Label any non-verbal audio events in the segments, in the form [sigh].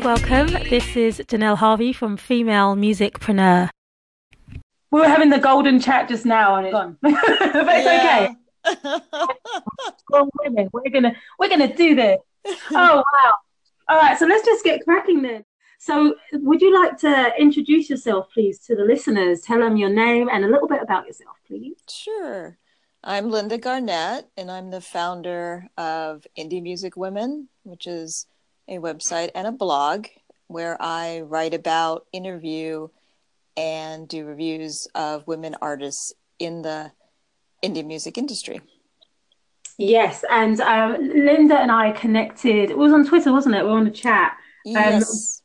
and welcome. This is Danelle Harvey from Female Musicpreneur. We were having the golden chat just now and it's gone. [laughs] but it's okay. [laughs] Strong women. We're gonna we're gonna do this. Oh wow. All right, so let's just get cracking then. So, would you like to introduce yourself, please, to the listeners? Tell them your name and a little bit about yourself, please. Sure. I'm Linda Garnett, and I'm the founder of Indie Music Women, which is a website and a blog where I write about, interview, and do reviews of women artists in the indie music industry. Yes, and um, Linda and I connected. It was on Twitter, wasn't it? We were on a chat. Um, yes.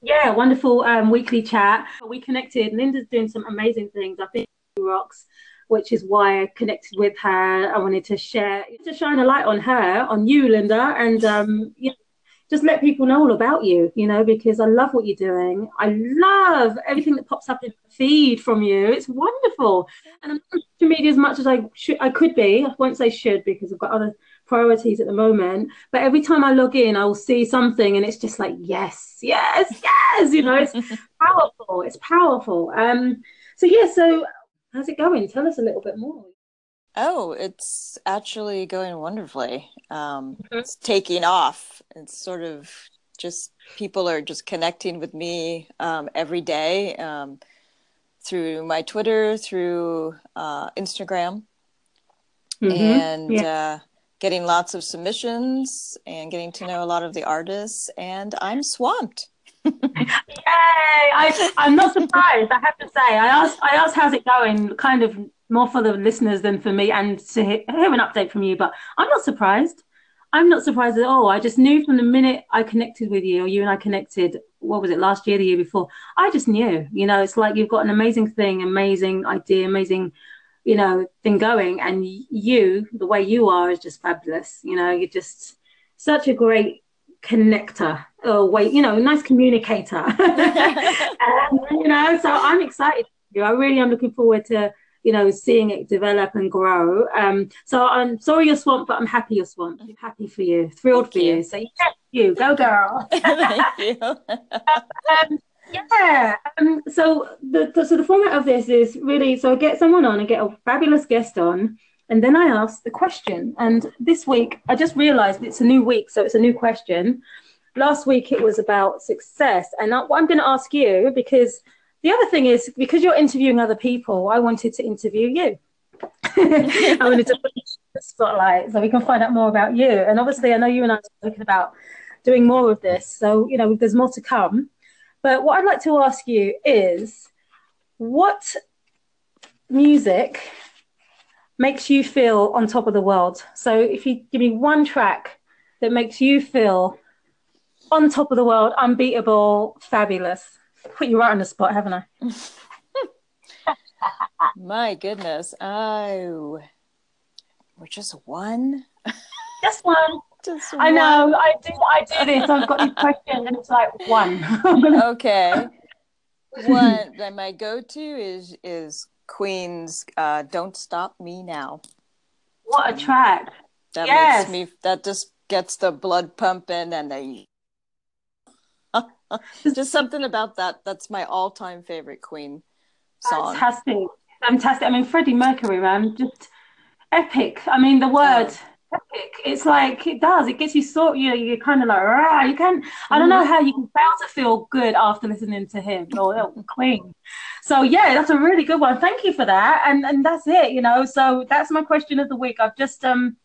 Yeah, wonderful um, weekly chat. We connected. Linda's doing some amazing things. I think rocks which is why I connected with her. I wanted to share, to shine a light on her, on you, Linda, and um, you know, just let people know all about you, you know, because I love what you're doing. I love everything that pops up in the feed from you. It's wonderful. And I'm on social media as much as I should I could be. I won't say should because I've got other priorities at the moment. But every time I log in, I will see something and it's just like, yes, yes, yes, you know, it's [laughs] powerful. It's powerful. Um so yeah, so how's it going? Tell us a little bit more. Oh, it's actually going wonderfully. Um, mm-hmm. It's taking off. It's sort of just people are just connecting with me um, every day um, through my Twitter, through uh, Instagram, mm-hmm. and yeah. uh, getting lots of submissions and getting to know a lot of the artists. And I'm swamped. [laughs] Yay! I, I'm not surprised. I have to say. I asked. I asked, "How's it going?" Kind of more for the listeners than for me and to hear, hear an update from you. But I'm not surprised. I'm not surprised at all. I just knew from the minute I connected with you, or you and I connected, what was it, last year, the year before? I just knew, you know, it's like you've got an amazing thing, amazing idea, amazing, you know, thing going. And you, the way you are, is just fabulous. You know, you're just such a great connector or wait, you know, nice communicator. [laughs] [laughs] and, you know, so I'm excited. I really am looking forward to you know, seeing it develop and grow. Um, so I'm sorry you're swamped, but I'm happy you're swamped. I'm happy for you, thrilled Thank for you. you. So yes, you go, girl. [laughs] Thank you. um, yeah. Um, so the, the so the format of this is really so I get someone on, I get a fabulous guest on, and then I ask the question. And this week I just realised it's a new week, so it's a new question. Last week it was about success, and I, what I'm going to ask you because the other thing is because you're interviewing other people, I wanted to interview you. [laughs] I wanted to put you in the spotlight so we can find out more about you. And obviously, I know you and I are talking about doing more of this. So, you know, there's more to come. But what I'd like to ask you is what music makes you feel on top of the world? So, if you give me one track that makes you feel on top of the world, unbeatable, fabulous, put you right on the spot, haven't I? [laughs] My goodness. Oh, we're just one. Just one. [laughs] Just I know. I do. I do this. I've got these questions, and it's like one. [laughs] okay. One. my go-to is is Queen's uh, "Don't Stop Me Now." What a track! That yes. makes me. That just gets the blood pumping, and the [laughs] just something about that. That's my all-time favorite Queen song. Fantastic, fantastic. I mean, Freddie Mercury, man, just epic. I mean, the word. Oh. Epic. It's like it does. It gets you sort. You know, you're kind of like, Rah! you can. I don't know mm-hmm. how you can fail to feel good after listening to him or [laughs] Queen. So yeah, that's a really good one. Thank you for that. And and that's it. You know, so that's my question of the week. I've just um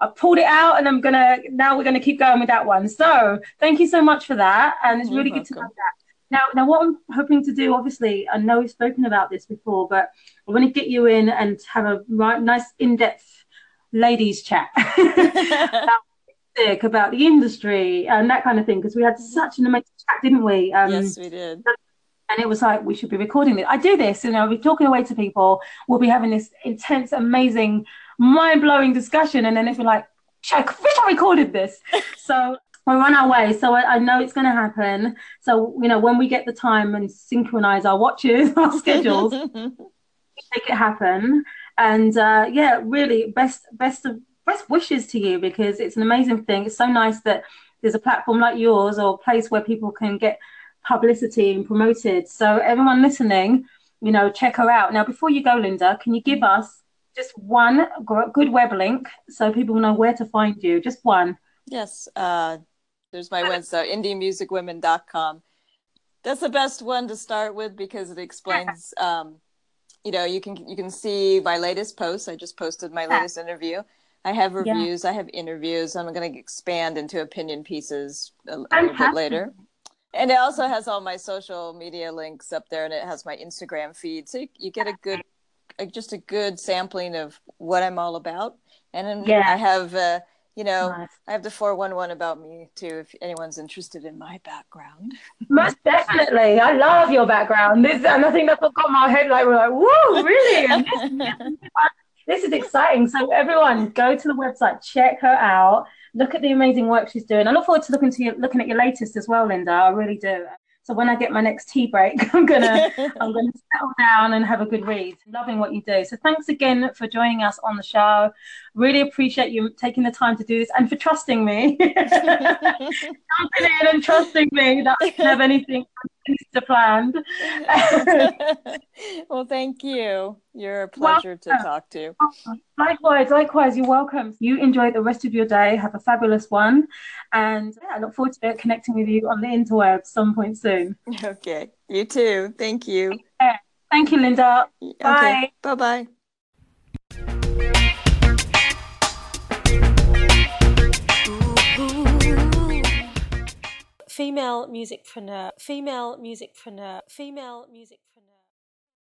I pulled it out and I'm gonna now we're gonna keep going with that one. So thank you so much for that. And it's You're really welcome. good to know that. Now, now what I'm hoping to do, obviously, I know we've spoken about this before, but I want to get you in and have a right, nice in-depth ladies chat [laughs] about, about the industry and that kind of thing, because we had such an amazing chat, didn't we? Um, yes, we did. And it was like we should be recording this. I do this, you know, we're talking away to people. We'll be having this intense, amazing mind blowing discussion, and then it'd be like, check, wish I recorded this. [laughs] so we're on our way. So I, I know it's going to happen. So you know, when we get the time and synchronize our watches, [laughs] our schedules, [laughs] make it happen. And uh, yeah, really, best best of best wishes to you because it's an amazing thing. It's so nice that there's a platform like yours or a place where people can get publicity and promoted. So everyone listening, you know, check her out. Now, before you go, Linda, can you give us just one good web link so people know where to find you? Just one. Yes. Uh, there's my website, indiemusicwomen.com. That's the best one to start with because it explains, um, you know, you can you can see my latest post. I just posted my latest interview. I have reviews. Yeah. I have interviews. I'm going to expand into opinion pieces a, a little bit later. And it also has all my social media links up there, and it has my Instagram feed, so you, you get a good, just a good sampling of what I'm all about. And yeah. I have, uh, you know, nice. I have the four one one about me too. If anyone's interested in my background, [laughs] most definitely. I love your background. This, and I think that's what got my head like. We're like, whoa, really? [laughs] this is exciting. So everyone, go to the website, check her out look at the amazing work she's doing. I look forward to looking to you, looking at your latest as well, Linda. I really do. So when I get my next tea break, [laughs] I'm gonna [laughs] I'm gonna settle down and have a good read. Loving what you do. So thanks again for joining us on the show. Really appreciate you taking the time to do this and for trusting me. [laughs] Jumping in and trusting me that I have anything planned. [laughs] well, thank you. You're a pleasure to talk to. Likewise, likewise. You're welcome. You enjoy the rest of your day. Have a fabulous one. And yeah, I look forward to connecting with you on the interweb some point soon. [laughs] Okay. You too. Thank you. Thank you, Linda. Bye. Bye bye. Female musicpreneur, female musicpreneur, female music.